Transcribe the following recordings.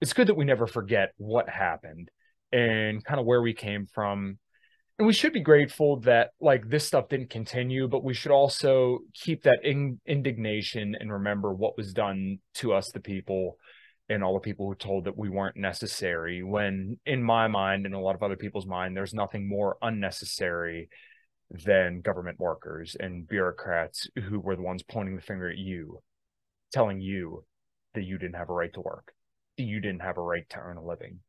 it's good that we never forget what happened and kind of where we came from. And we should be grateful that like this stuff didn't continue but we should also keep that in- indignation and remember what was done to us the people and all the people who told that we weren't necessary when in my mind and a lot of other people's mind there's nothing more unnecessary than government workers and bureaucrats who were the ones pointing the finger at you telling you that you didn't have a right to work you didn't have a right to earn a living,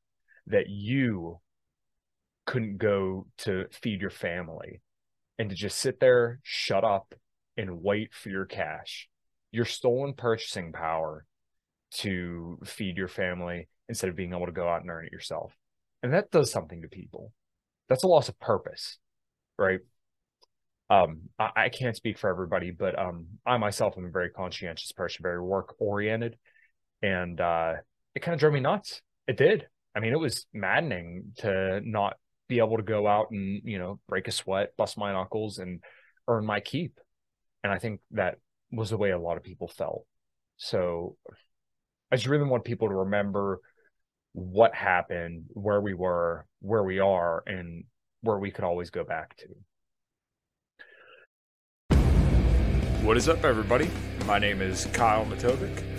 that you couldn't go to feed your family and to just sit there, shut up, and wait for your cash, your stolen purchasing power to feed your family instead of being able to go out and earn it yourself. And that does something to people. That's a loss of purpose, right? Um, I, I can't speak for everybody, but um, I myself am a very conscientious person, very work oriented, and uh, it kind of drove me nuts. It did. I mean, it was maddening to not be able to go out and, you know, break a sweat, bust my knuckles and earn my keep. And I think that was the way a lot of people felt. So I just really want people to remember what happened, where we were, where we are, and where we could always go back to. What is up, everybody? My name is Kyle Matovcik.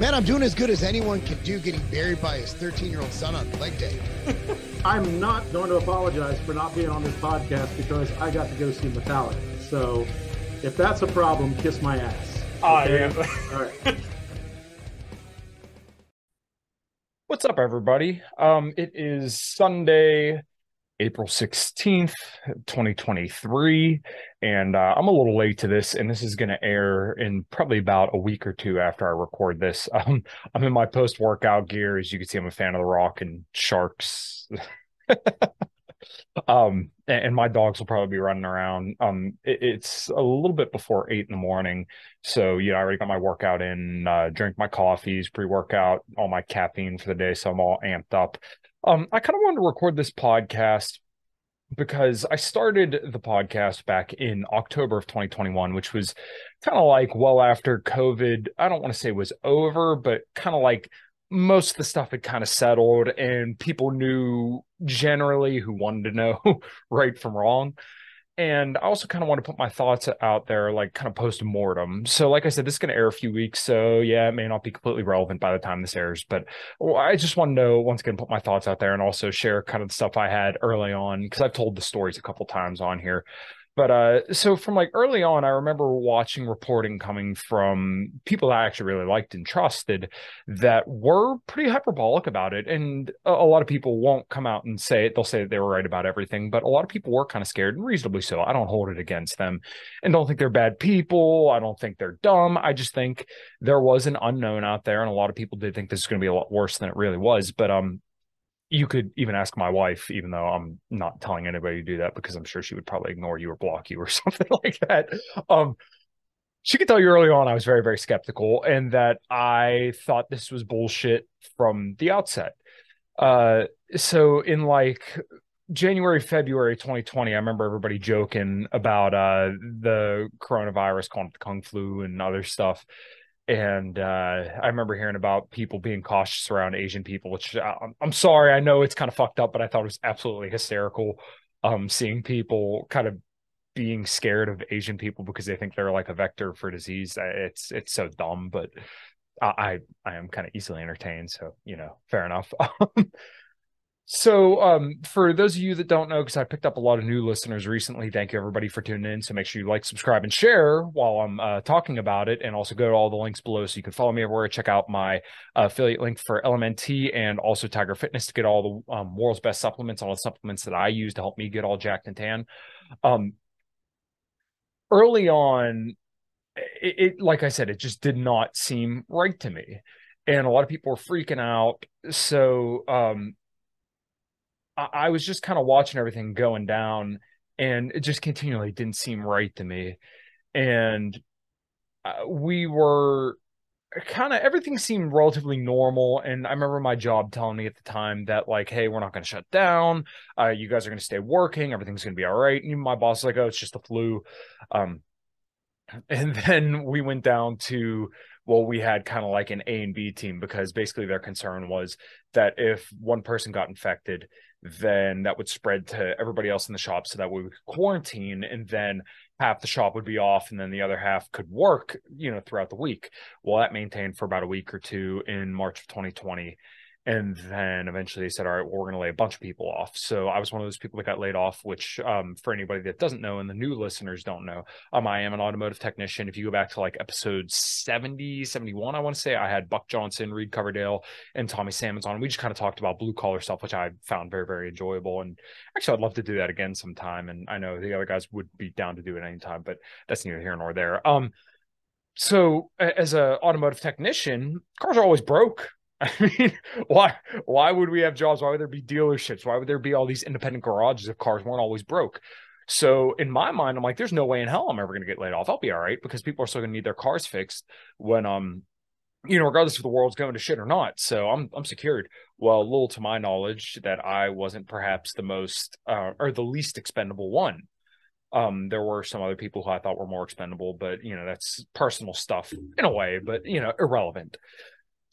Man, I'm doing as good as anyone can do getting buried by his 13 year old son on leg day. I'm not going to apologize for not being on this podcast because I got to go see Metallica. So if that's a problem, kiss my ass. Okay? Oh, yeah. All right. What's up, everybody? Um, it is Sunday, April 16th, 2023. And uh, I'm a little late to this, and this is going to air in probably about a week or two after I record this. Um, I'm in my post workout gear. As you can see, I'm a fan of the rock and sharks. um, and, my dogs will probably be running around. Um, it, it's a little bit before eight in the morning. So, you know, I already got my workout in, uh, drink my coffees, pre workout, all my caffeine for the day. So I'm all amped up. Um, I kind of wanted to record this podcast because I started the podcast back in October of 2021, which was kind of like well after COVID. I don't want to say was over, but kind of like most of the stuff had kind of settled and people knew generally who wanted to know right from wrong and I also kind of want to put my thoughts out there, like kind of post mortem. So, like I said, this is going to air a few weeks, so yeah, it may not be completely relevant by the time this airs. But I just want to know once again, put my thoughts out there, and also share kind of the stuff I had early on because I've told the stories a couple times on here. But uh, so from like early on, I remember watching reporting coming from people I actually really liked and trusted that were pretty hyperbolic about it. And a, a lot of people won't come out and say it. They'll say that they were right about everything, but a lot of people were kind of scared and reasonably so. I don't hold it against them and don't think they're bad people. I don't think they're dumb. I just think there was an unknown out there. And a lot of people did think this is going to be a lot worse than it really was. But um, you could even ask my wife, even though I'm not telling anybody to do that because I'm sure she would probably ignore you or block you or something like that. Um, she could tell you early on I was very, very skeptical and that I thought this was bullshit from the outset. Uh, so in like January, February 2020, I remember everybody joking about uh the coronavirus, calling the kung flu and other stuff. And uh, I remember hearing about people being cautious around Asian people, which uh, I'm sorry, I know it's kind of fucked up, but I thought it was absolutely hysterical. Um, seeing people kind of being scared of Asian people because they think they're like a vector for disease. It's it's so dumb, but I I am kind of easily entertained, so you know, fair enough. so um for those of you that don't know, because I picked up a lot of new listeners recently, thank you everybody for tuning in. So make sure you like, subscribe, and share while I'm uh, talking about it, and also go to all the links below so you can follow me everywhere. Check out my affiliate link for LMNT and also Tiger Fitness to get all the um, world's best supplements, all the supplements that I use to help me get all jacked and tan. Um, early on, it, it, like I said, it just did not seem right to me, and a lot of people were freaking out. So um, I, I was just kind of watching everything going down, and it just continually didn't seem right to me, and uh, we were kind of everything seemed relatively normal and i remember my job telling me at the time that like hey we're not going to shut down. Uh, you guys are going to stay working. Everything's going to be all right. And my boss was like oh it's just the flu. Um, and then we went down to well we had kind of like an a and b team because basically their concern was that if one person got infected then that would spread to everybody else in the shop so that we would quarantine and then half the shop would be off and then the other half could work you know throughout the week. Well that maintained for about a week or two in march of 2020 and then eventually they said all right well, we're going to lay a bunch of people off. So i was one of those people that got laid off which um, for anybody that doesn't know and the new listeners don't know um, i am an automotive technician. If you go back to like episode 70 71 i want to say i had buck johnson reed coverdale and tommy salmons on. We just kind of talked about blue collar stuff which i found very very enjoyable and actually i'd love to do that again sometime and i know the other guys would be down to do it anytime but that's neither here nor there. Um so as a automotive technician cars are always broke I mean, why why would we have jobs? Why would there be dealerships? Why would there be all these independent garages if cars weren't always broke? So in my mind, I'm like, there's no way in hell I'm ever going to get laid off. I'll be all right because people are still going to need their cars fixed when um you know regardless if the world's going to shit or not. So I'm I'm secured. Well, little to my knowledge that I wasn't perhaps the most uh, or the least expendable one. Um, there were some other people who I thought were more expendable, but you know that's personal stuff in a way, but you know irrelevant.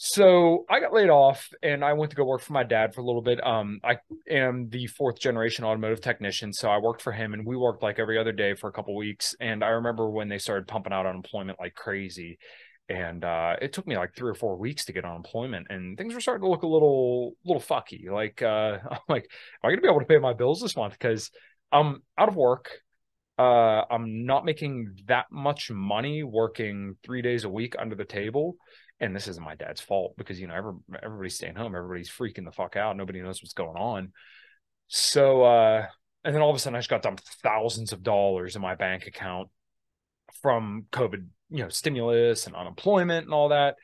So I got laid off and I went to go work for my dad for a little bit. Um, I am the fourth generation automotive technician, so I worked for him and we worked like every other day for a couple weeks. And I remember when they started pumping out unemployment like crazy, and uh, it took me like three or four weeks to get unemployment, and things were starting to look a little little fucky. Like, uh, I'm like, am I gonna be able to pay my bills this month? Because I'm out of work. Uh, I'm not making that much money working three days a week under the table and this isn't my dad's fault because you know every, everybody's staying home everybody's freaking the fuck out nobody knows what's going on. So uh and then all of a sudden i just got dumped thousands of dollars in my bank account from covid you know stimulus and unemployment and all that.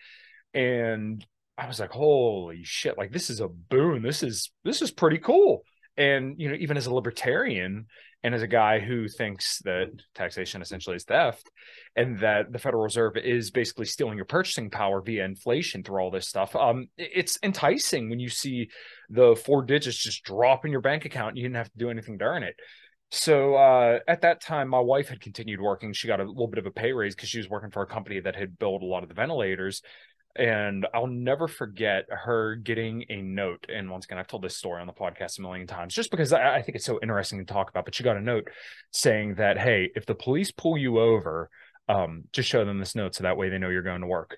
And i was like holy shit like this is a boon. This is this is pretty cool. And you know even as a libertarian and as a guy who thinks that taxation essentially is theft and that the federal reserve is basically stealing your purchasing power via inflation through all this stuff. Um, it's enticing when you see the four digits just drop in your bank account and you didn't have to do anything to earn it. So uh, at that time my wife had continued working. She got a little bit of a pay raise because she was working for a company that had built a lot of the ventilators and I'll never forget her getting a note. And once again, I've told this story on the podcast a million times just because I, I, think it's so interesting to talk about. But she got a note saying that, hey, if the police pull you over, um, just show them this note so that way they know you're going to work.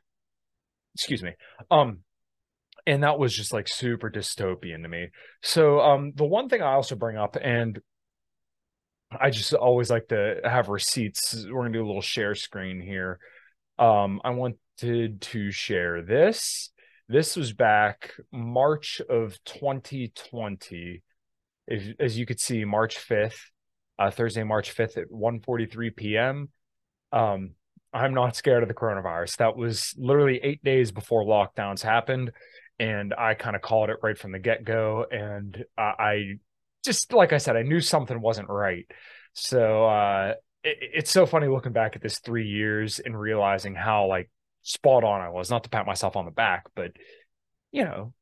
Excuse me. Um, and that was just like super dystopian to me. So um, the one thing I also bring up, and I just always like to have receipts. We're gonna do a little share screen here. Um, I want wanted to share this. This was back March of 2020. If, as you could see, March 5th, uh, Thursday, March 5th at 1:43 p.m. Um, I'm not scared of the coronavirus. That was literally eight days before lockdowns happened, and I kind of called it right from the get go. And uh, I just, like I said, I knew something wasn't right. So uh, it, it's so funny looking back at this three years and realizing how like spot on I was. Not to pat myself on the back, but you know,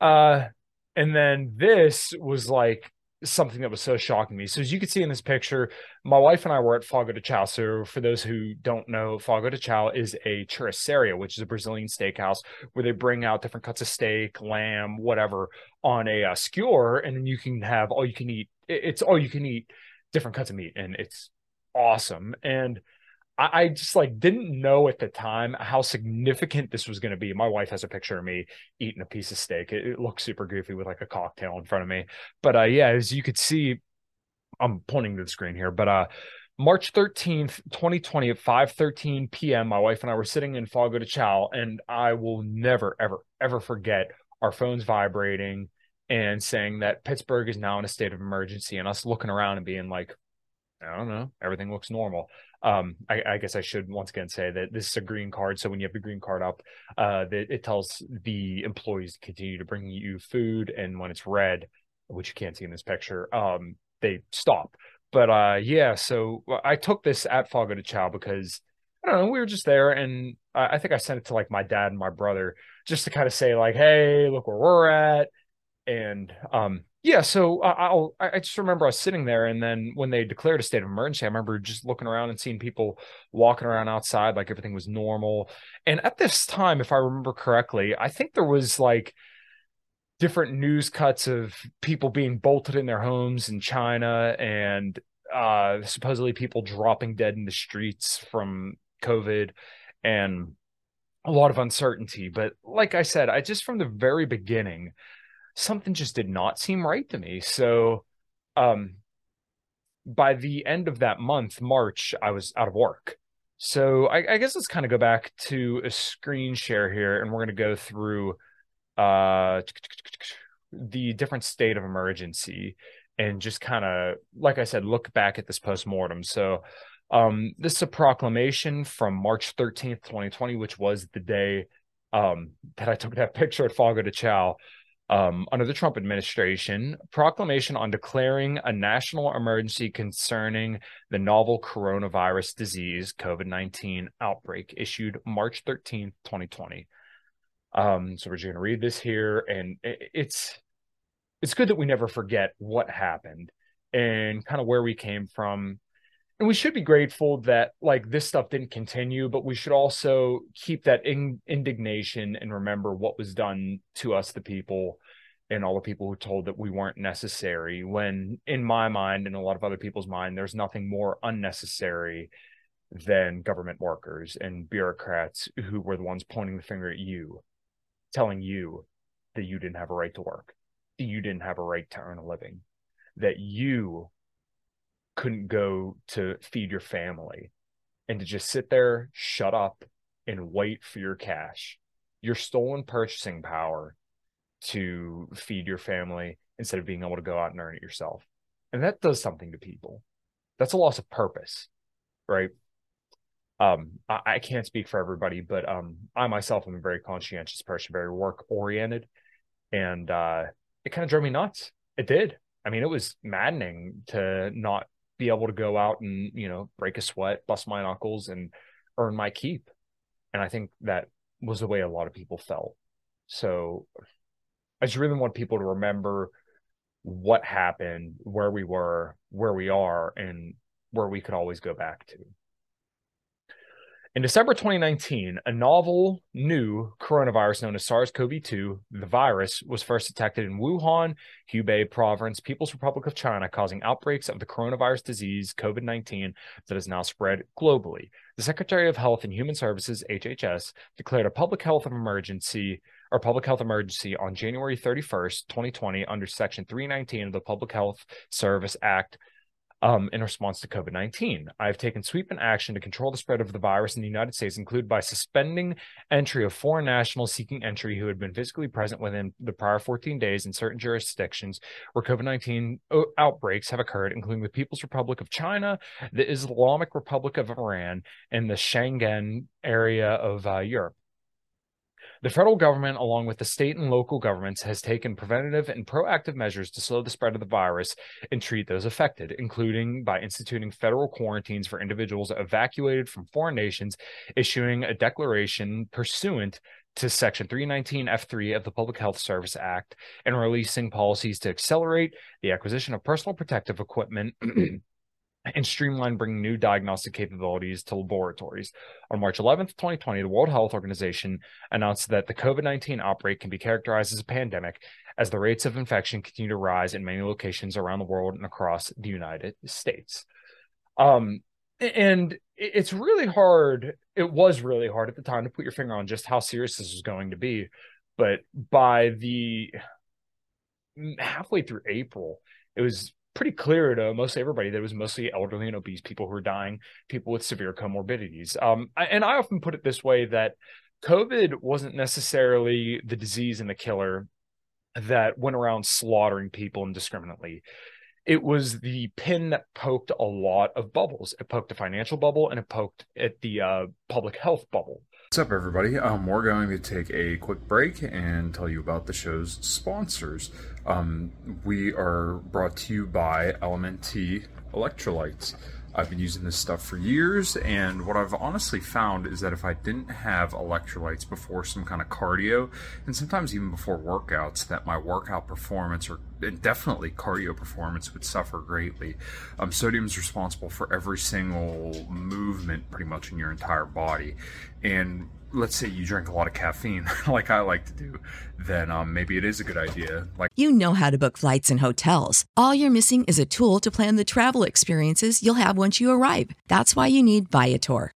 uh, and then this was like something that was so shocking to me. So as you can see in this picture, my wife and I were at Fogo de Chao. So for those who don't know, Fogo de Chao is a churrascaria, which is a Brazilian steakhouse where they bring out different cuts of steak, lamb, whatever on a uh, skewer, and then you can have all you can eat. It's all you can eat different cuts of meat, and it's awesome. And I, I just like didn't know at the time how significant this was going to be. My wife has a picture of me eating a piece of steak. It, it looks super goofy with like a cocktail in front of me. But uh, yeah, as you could see, I'm pointing to the screen here, but uh, March 13th, 2020 at 5:13 p.m. My wife and I were sitting in Fogo de Chao, and I will never, ever, ever forget our phones vibrating and saying that Pittsburgh is now in a state of emergency, and us looking around and being like, I don't know, everything looks normal. Um, I, I, guess I should once again say that this is a green card. So when you have the green card up, uh, that it tells the employees to continue to bring you food, and when it's red, which you can't see in this picture, um, they stop. But uh, yeah, so I took this at Fogo de Chao because I don't know, we were just there, and I think I sent it to like my dad and my brother just to kind of say like, hey, look where we're at, and um, yeah, so I'll I just remember I was sitting there, and then when they declared a state of emergency, I remember just looking around and seeing people walking around outside like everything was normal. And at this time, if I remember correctly, I think there was like different news cuts of people being bolted in their homes in China and uh supposedly people dropping dead in the streets from COVID and a lot of uncertainty. But like I said, I just from the very beginning something just did not seem right to me. So, um, by the end of that month, March, I was out of work. So I, I guess let's kind of go back to a screen share here, and we're going to go through uh, the different state of emergency and just kind of, like I said, look back at this post mortem. So um, this is a proclamation from March 13th, 2020, which was the day um, that I took that picture at Fogo de Chao um, under the Trump administration, proclamation on declaring a national emergency concerning the novel coronavirus disease, COVID 19 outbreak, issued March 13th, 2020. Um, so we're just going to read this here, and it's it's good that we never forget what happened and kind of where we came from and we should be grateful that like this stuff didn't continue but we should also keep that in- indignation and remember what was done to us the people and all the people who told that we weren't necessary when in my mind and a lot of other people's mind there's nothing more unnecessary than government workers and bureaucrats who were the ones pointing the finger at you telling you that you didn't have a right to work that you didn't have a right to earn a living that you couldn't go to feed your family and to just sit there, shut up, and wait for your cash, your stolen purchasing power to feed your family instead of being able to go out and earn it yourself. And that does something to people. That's a loss of purpose, right? Um, I, I can't speak for everybody, but um, I myself am a very conscientious person, very work oriented, and uh, it kind of drove me nuts. It did. I mean, it was maddening to not be able to go out and you know break a sweat bust my knuckles and earn my keep. And i think that was the way a lot of people felt. So i just really want people to remember what happened where we were where we are and where we could always go back to in December 2019, a novel new coronavirus known as SARS CoV 2, the virus, was first detected in Wuhan, Hubei province, People's Republic of China, causing outbreaks of the coronavirus disease COVID 19 that has now spread globally. The Secretary of Health and Human Services, HHS, declared a public health emergency or public health emergency on January 31st, 2020, under Section 319 of the Public Health Service Act um, in response to COVID 19. I've taken sweeping action to control the spread of the virus in the United States, including by suspending entry of foreign nationals seeking entry who had been physically present within the prior 14 days in certain jurisdictions where COVID 19 uh, outbreaks have occurred, including the People's Republic of China, the Islamic Republic of Iran, and the Schengen area of uh, Europe. The federal government, along with the state and local governments, has taken preventative and proactive measures to slow the spread of the virus and treat those affected, including by instituting federal quarantines for individuals evacuated from foreign nations, issuing a declaration pursuant to Section 319 F3 of the Public Health Service Act and releasing policies to accelerate the acquisition of personal protective equipment and streamline bringing new diagnostic capabilities to laboratories. On March 11th, 2020, the World Health Organization announced that the COVID 19 outbreak can be characterized as a pandemic as the rates of infection continue to rise in many locations around the world and across the United States. Um, and it's really hard. It was really hard at the time to put your finger on just how serious this was going to be. But by the halfway through April, it was pretty clear to most everybody that it was mostly elderly and obese people who were dying, people with severe comorbidities. Um, and I often put it this way that COVID wasn't necessarily the disease and the killer that went around slaughtering people indiscriminately. It was the pin that poked a lot of bubbles. It poked a financial bubble and it poked at the uh, public health bubble. What's up, everybody? Um, we're going to take a quick break and tell you about the show's sponsors. Um, we are brought to you by LMNT Electrolytes. I've been using this stuff for years, and what I've honestly found is that if I didn't have electrolytes before some kind of cardio, and sometimes even before workouts, that my workout performance or definitely cardio performance would suffer greatly. Um, sodium is responsible for every single movement pretty much in your entire body, and let's say you drink a lot of caffeine like I like to do, then um, maybe it is a good idea. Like you know how to book flights and hotels. All you're missing is a tool to plan the travel experiences you'll have once you arrive. That's why you need Viator.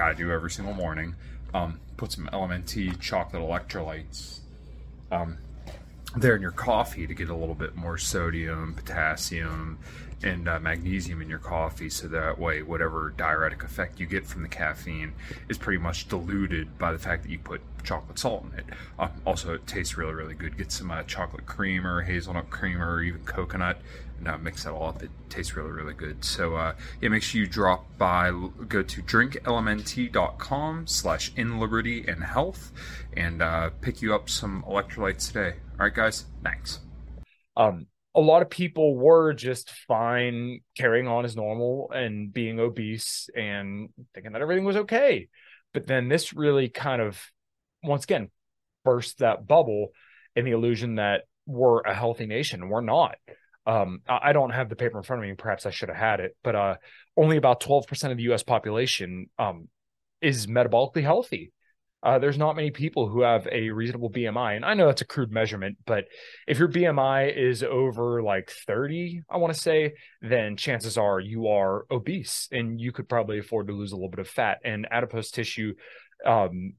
I do every single morning. Um, put some LMNT chocolate electrolytes um, there in your coffee to get a little bit more sodium, potassium, and uh, magnesium in your coffee so that way whatever diuretic effect you get from the caffeine is pretty much diluted by the fact that you put chocolate salt in it. Um, also it tastes really really good. Get some uh, chocolate cream or hazelnut cream or even coconut uh, mix that all up it tastes really really good so uh, yeah make sure you drop by go to drinklmnt.com slash in liberty and health and uh, pick you up some electrolytes today all right guys thanks um a lot of people were just fine carrying on as normal and being obese and thinking that everything was okay. But then this really kind of, once again, burst that bubble in the illusion that we're a healthy nation. We're not. Um, I don't have the paper in front of me. Perhaps I should have had it, but uh, only about 12% of the US population um, is metabolically healthy. Uh, there's not many people who have a reasonable BMI. And I know that's a crude measurement, but if your BMI is over like 30, I want to say, then chances are you are obese and you could probably afford to lose a little bit of fat. And adipose tissue um,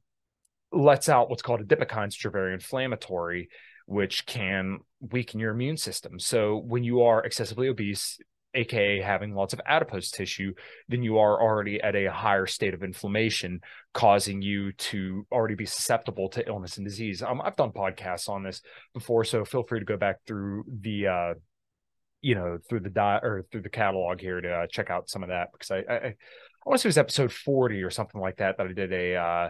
lets out what's called adipokines, which are very inflammatory, which can weaken your immune system. So when you are excessively obese, aka having lots of adipose tissue, then you are already at a higher state of inflammation, causing you to already be susceptible to illness and disease. Um, I've done podcasts on this before, so feel free to go back through the, uh, you know, through the di- or through the catalog here to uh, check out some of that because I, I, I want to say it was episode forty or something like that that I did a uh,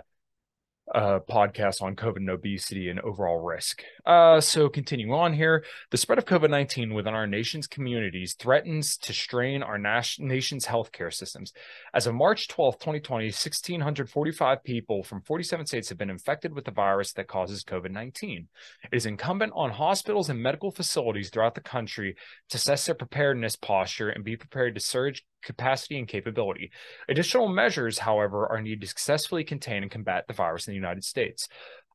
uh, podcast on COVID and obesity and overall risk. Uh, so, continuing on here, the spread of COVID 19 within our nation's communities threatens to strain our nas- nation's healthcare systems. As of March 12, 2020, 1,645 people from 47 states have been infected with the virus that causes COVID 19. It is incumbent on hospitals and medical facilities throughout the country to assess their preparedness posture and be prepared to surge capacity and capability. Additional measures, however, are needed to successfully contain and combat the virus in the United States.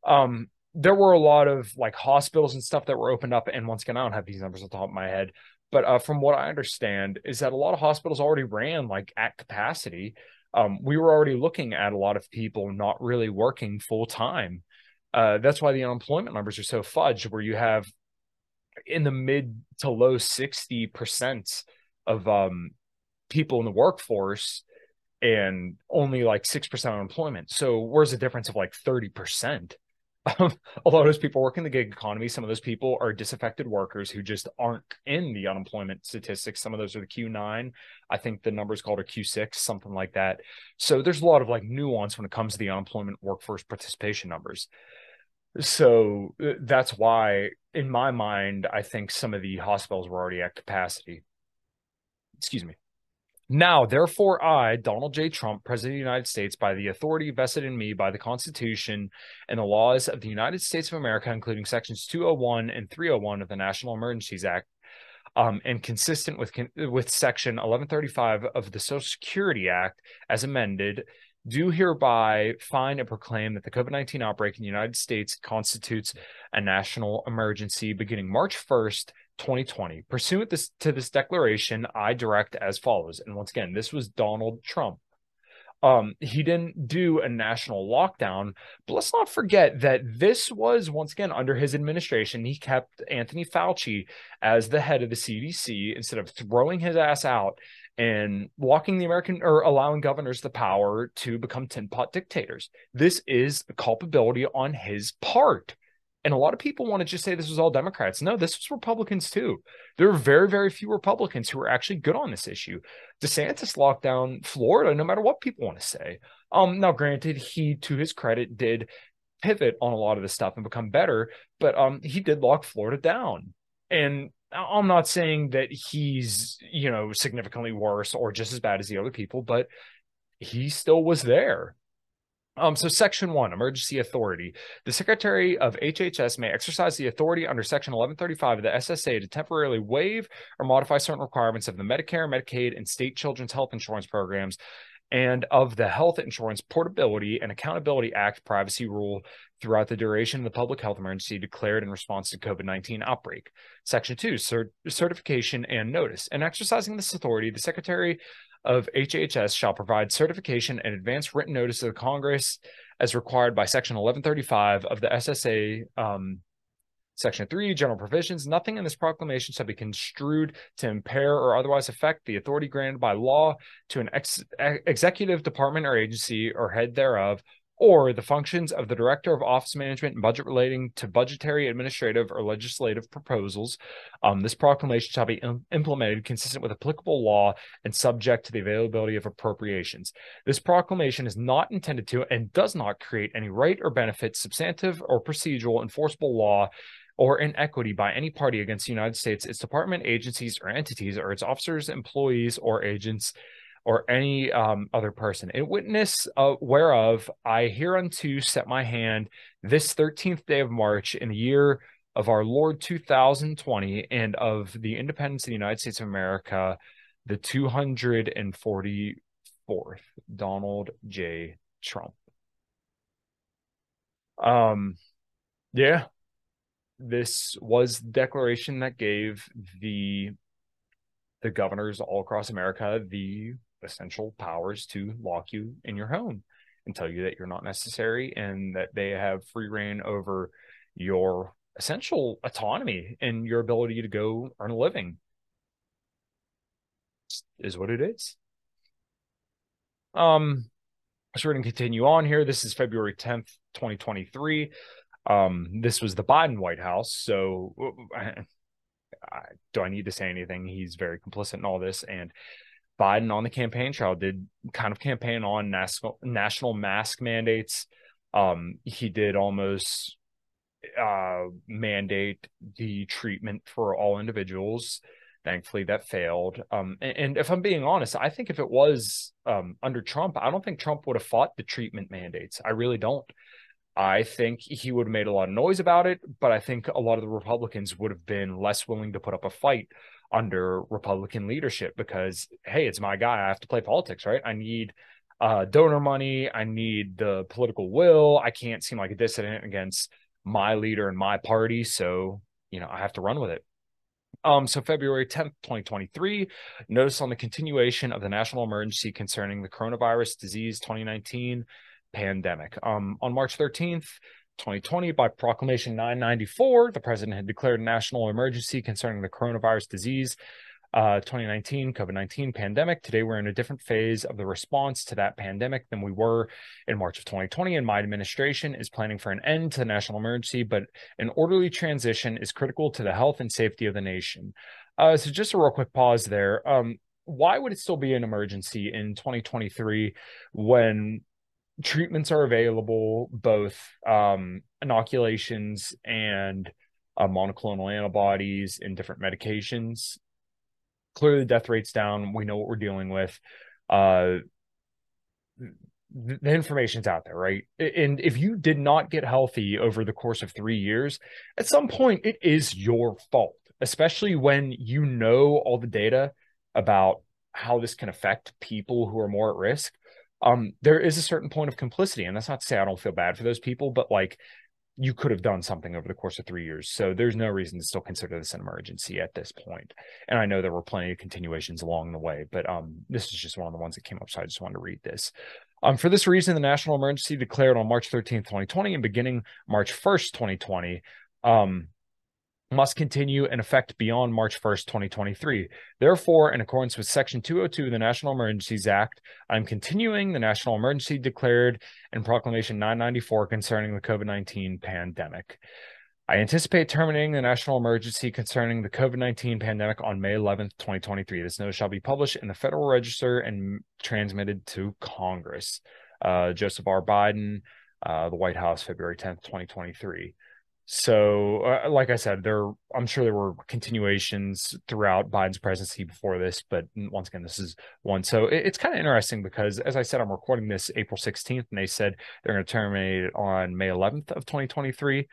Um, there were a lot of like hospitals and stuff that were opened up, and once again, I don't have these numbers on the top of my head, but uh, from what I understand, is that a lot of hospitals already ran like at capacity. Um, we were already looking at a lot of people not really working full time. Uh, that's why the unemployment numbers are so fudged, where you have in the mid to low 60% of um, people in the workforce and only like 6% unemployment. So where's the difference of like 30%? Um, a lot of those people work in the gig economy. Some of those people are disaffected workers who just aren't in the unemployment statistics. Some of those are the Q9. I think the number is called a U6, something like that. So there's a lot of like nuance when it comes to the unemployment workforce participation numbers. So uh, that's why, in my mind, I think some of the hospitals were already at capacity. Excuse me. Now, therefore, I, Donald J. Trump, President of the United States, by the authority vested in me by the Constitution and the laws of the United States of America, including sections 201 and 301 of the National Emergencies Act, um, and consistent with with Section 1135 of the Social Security Act, as amended, do hereby find and proclaim that the COVID 19 outbreak in the United States constitutes a national emergency beginning March 1st, 2020. Pursuant this, to this declaration, I direct as follows. And once again, this was Donald Trump. Um, he didn't do a national lockdown, but let's not forget that this was once again under his administration. He kept Anthony Fauci as the head of the CDC instead of throwing his ass out and locking the American or allowing governors the power to become tin pot dictators. This is culpability on his part. And a lot of people want to just say this was all Democrats. No, this was Republicans too. There are very, very few Republicans who are actually good on this issue. DeSantis locked down Florida, no matter what people want to say. Um, now, granted, he, to his credit, did pivot on a lot of this stuff and become better, but um, he did lock Florida down. And I'm not saying that he's, you know, significantly worse or just as bad as the other people, but he still was there. Um, so section one, emergency authority. The secretary of HHS may exercise the authority under section 1135 of the SSA to temporarily waive or modify certain requirements of the Medicare, Medicaid, and state children's health insurance programs and of the Health Insurance Portability and Accountability Act privacy rule throughout the duration of the public health emergency declared in response to COVID-19 outbreak. Section 2, cert- certification and notice. In exercising this authority, the Secretary of HHS shall provide certification and advance written notice to the Congress as required by Section 1135 of the SSA. Um, Section 3, general provisions. Nothing in this proclamation shall be construed to impair or otherwise affect the authority granted by law to an ex- executive department or agency or head thereof, or the functions of the director of office management and budget relating to budgetary, administrative, or legislative proposals. Um, this proclamation shall be Im- implemented consistent with applicable law and subject to the availability of appropriations. This proclamation is not intended to and does not create any right or benefit, substantive or procedural, enforceable law or inequity by any party against the United States, its department, agencies, or entities, or its officers, employees, or agents or any um, other person. In witness uh, whereof I hereunto set my hand this 13th day of March in the year of our Lord 2020 and of the independence of the United States of America, the 244th, Donald J. Trump. Um, yeah, this was the declaration that gave the the governors all across America the essential powers to lock you in your home and tell you that you're not necessary and that they have free reign over your essential autonomy and your ability to go earn a living. Is what it is. Um so we're going to continue on here. This is february 10th 2023 um this was the biden white house so I, I, do i need to say anything? He's very complicit in all this and Biden on the campaign trail did kind of campaign on national national mask mandates. Um, he did almost uh, mandate the treatment for all individuals. Thankfully, that failed. Um, and, and, if I'm being honest, I think if it was um, under Trump, I don't think Trump would have fought the treatment mandates. I really don't. I think he would have made a lot of noise about it, but I think a lot of the Republicans would have been less willing to put up a fight under Republican leadership because, hey, it's my guy. I have to play politics, right? I need uh, donor money. I need the political will. I can't seem like a dissident against my leader and my party. So, you know, I have to run with it. Um, so February 10th, 2023, notice on the continuation of the national emergency concerning the coronavirus disease 2019 pandemic. Um, on March 13th, 2020, by Proclamation 994, the president had declared a national emergency concerning the coronavirus disease. Uh, 2019 COVID 19 pandemic. Today, we're in a different phase of the response to that pandemic than we were in March of 2020. And my administration is planning for an end to the national emergency, but an orderly transition is critical to the health and safety of the nation. Uh, so, just a real quick pause there. Um, why would it still be an emergency in 2023 when treatments are available, both um, inoculations and uh, monoclonal antibodies and different medications. Clearly, the death rate's down. We know what we're dealing with. Uh, the, the information's out there, right? And if you did not get healthy over the course of three years, at some point, it is your fault, especially when you know all the data about how this can affect people who are more at risk um, there is a certain point of complicity, and that's not to say I don't feel bad for those people, but like you could have done something over the course of three years. So there's no reason to still consider this an emergency at this point. And I know there were plenty of continuations along the way, but um, this is just one of the ones that came up. So I just wanted to read this. Um, for this reason, the national emergency declared on March 13th, 2020, and beginning March 1st, 2020. Um, must continue in effect beyond March 1st, 2023. Therefore, in accordance with Section 202 of the National Emergencies Act, I'm continuing the national emergency declared in Proclamation 994 concerning the COVID 19 pandemic. I anticipate terminating the national emergency concerning the COVID 19 pandemic on May 11th, 2023. This notice shall be published in the Federal Register and transmitted to Congress. Uh, Joseph R. Biden, uh, the White House, February 10th, 2023. So, uh, like I said, there I'm sure there were continuations throughout Biden's presidency before this, but once again, this is one. So it, it's kind of interesting because, as I said, I'm recording this April 16th, and they said they're going to terminate it on May 11th of 2023.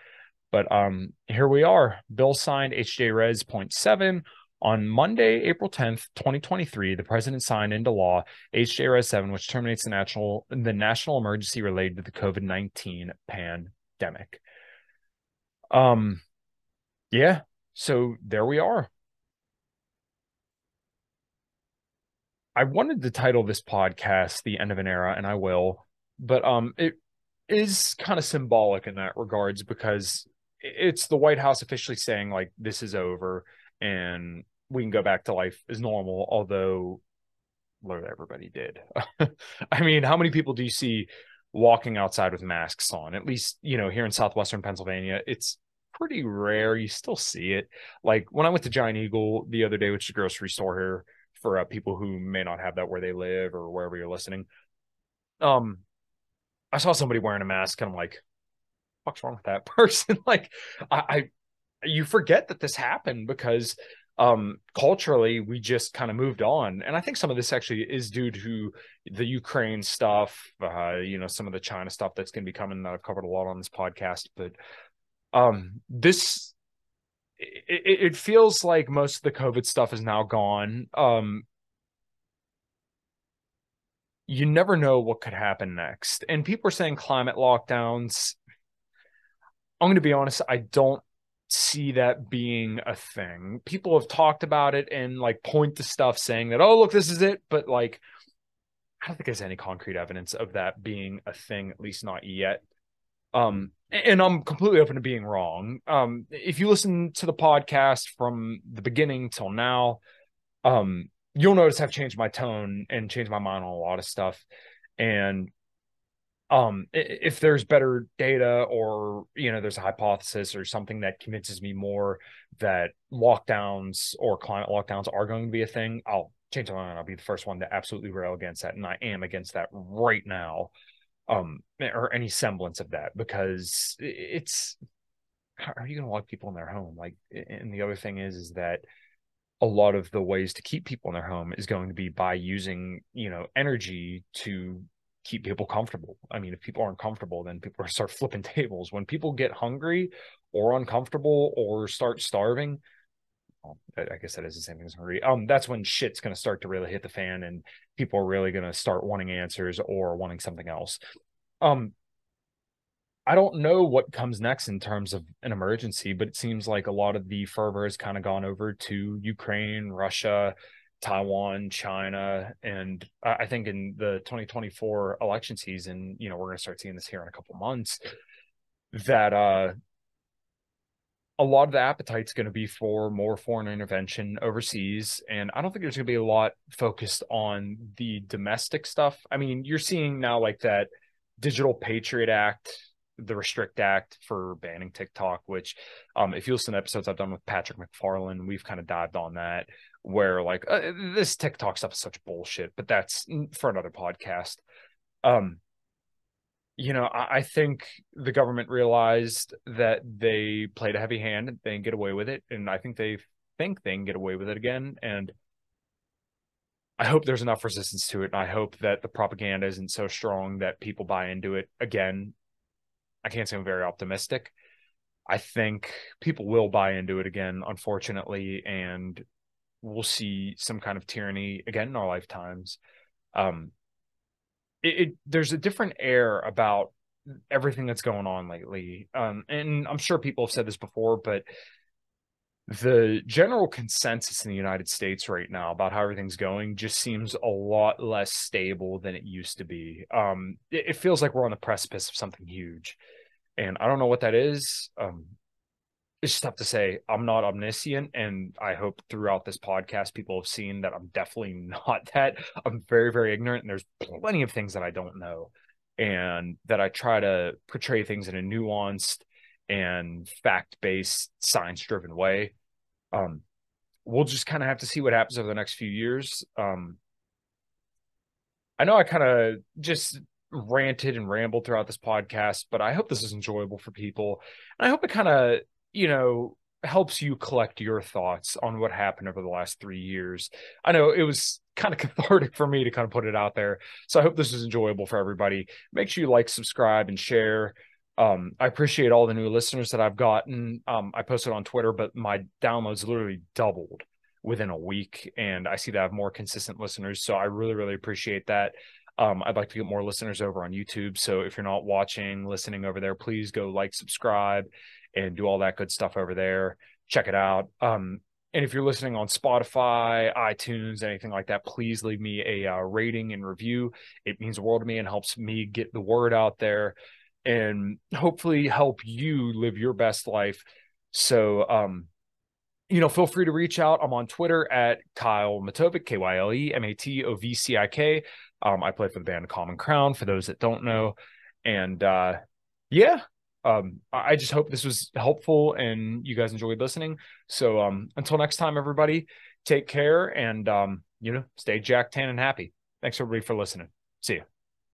But um, here we are. Bill signed HJ Res. Point seven on Monday, April 10th, 2023. The president signed into law HJ Res. 7, which terminates the national the national emergency related to the COVID 19 pandemic. Um, yeah. So there we are. I wanted to title this podcast "The End of an Era," and I will, but um, it is kind of symbolic in that regards because it's the White House officially saying like this is over and we can go back to life as normal. Although, what everybody did. I mean, how many people do you see walking outside with masks on. At least, you know, here in southwestern Pennsylvania, it's pretty rare. You still see it. Like when I went to Giant Eagle the other day, which is a grocery store here for uh, people who may not have that where they live or wherever you're listening. Um, I saw somebody wearing a mask, and I'm like, "What's wrong with that person?" like, I, I, you forget that this happened because um, culturally we just kind of moved on. And i think some of this actually is due to the ukraine stuff uh, you know some of the china stuff that's going to be coming that i've covered a lot on this podcast. But um this it, it feels like most of the covid stuff is now gone. Um you never know what could happen next. And people are saying climate lockdowns. I'm going to be honest i don't see that being a thing. People have talked about it and like point to stuff saying that, oh, look, this is it. But like, I don't think there's any concrete evidence of that being a thing, at least not yet. Um, and I'm completely open to being wrong. Um, if you listen to the podcast from the beginning till now, um, you'll notice I've changed my tone and changed my mind on a lot of stuff. And um if there's better data or you know there's a hypothesis or something that convinces me more that lockdowns or climate lockdowns are going to be a thing i'll change my mind i'll be the first one to absolutely rail against that and i am against that right now um, or any semblance of that, because it's how are you going to lock people in their home? Like, and the other thing is, is that a lot of the ways to keep people in their home is going to be by using, you know, energy to keep people comfortable. I mean, if people aren't comfortable, then people start flipping tables. When people get hungry or uncomfortable or start starving, well, I guess that is the same thing as hungry. Um, that's when shit's going to start to really hit the fan, and people are really going to start wanting answers or wanting something else. Um, I don't know what comes next in terms of an emergency, but it seems like a lot of the fervor has kind of gone over to Ukraine, Russia, Taiwan, China, and I think in the 2024 election season, you know, we're going to start seeing this here in a couple months. That uh, a lot of the appetite's going to be for more foreign intervention overseas, and I don't think there's going to be a lot focused on the domestic stuff. I mean, you're seeing now like that Digital Patriot Act the Restrict Act for banning TikTok, which, um, if you listen to episodes I've done with Patrick McFarland, we've kind of dived on that. Where like uh, this TikTok stuff is such bullshit, but that's for another podcast. Um, you know, I, I think the government realized that they played a heavy hand and they get away with it, and I think they think they can get away with it again. And I hope there's enough resistance to it. And I hope that the propaganda isn't so strong that people buy into it again I can't say I'm very optimistic. I think people will buy into it again, unfortunately, and we'll see some kind of tyranny again in our lifetimes. Um, it, it there's a different air about everything that's going on lately, um, and I'm sure people have said this before, but the general consensus in the United States right now about how everything's going just seems a lot less stable than it used to be. Um, it, it, feels like we're on the precipice of something huge, and I don't know what that is. Um, it's just tough to say. I'm not omniscient, and I hope throughout this podcast people have seen that I'm definitely not that. I'm very, very ignorant, and there's plenty of things that I don't know, and that I try to portray things in a nuanced and fact-based, science-driven way um, we'll just kind of have to see what happens over the next few years. Um, I know I kind of just ranted and rambled throughout this podcast, but I hope this is enjoyable for people. And I hope it kind of, you know, helps you collect your thoughts on what happened over the last three years. I know it was kind of cathartic for me to kind of put it out there. So I hope this is enjoyable for everybody. Make sure you like, subscribe, and share. Um, I appreciate all the new listeners that I've gotten. Um, I posted on Twitter, but my downloads literally doubled within a week, and I see that I have more consistent listeners. So I really, really appreciate that. Um, I'd like to get more listeners over on YouTube. So if you're not watching, listening over there, please go like, subscribe, and do all that good stuff over there. Check it out. Um, and if you're listening on Spotify, iTunes, anything like that, please leave me a uh, rating and review. It means the world to me and helps me get the word out there and hopefully help you live your best life. So, um, you know, feel free to reach out. I'm on Twitter at Kyle Matovcik, K Y L E M A T O V C I K. Um, I play for the band Common Crown, for those that don't know. And uh, yeah, um, I just hope this was helpful and you guys enjoyed listening. So um, until next time, everybody, take care and, um, you know, stay Jack Tan and happy. Thanks, everybody, for listening. See you.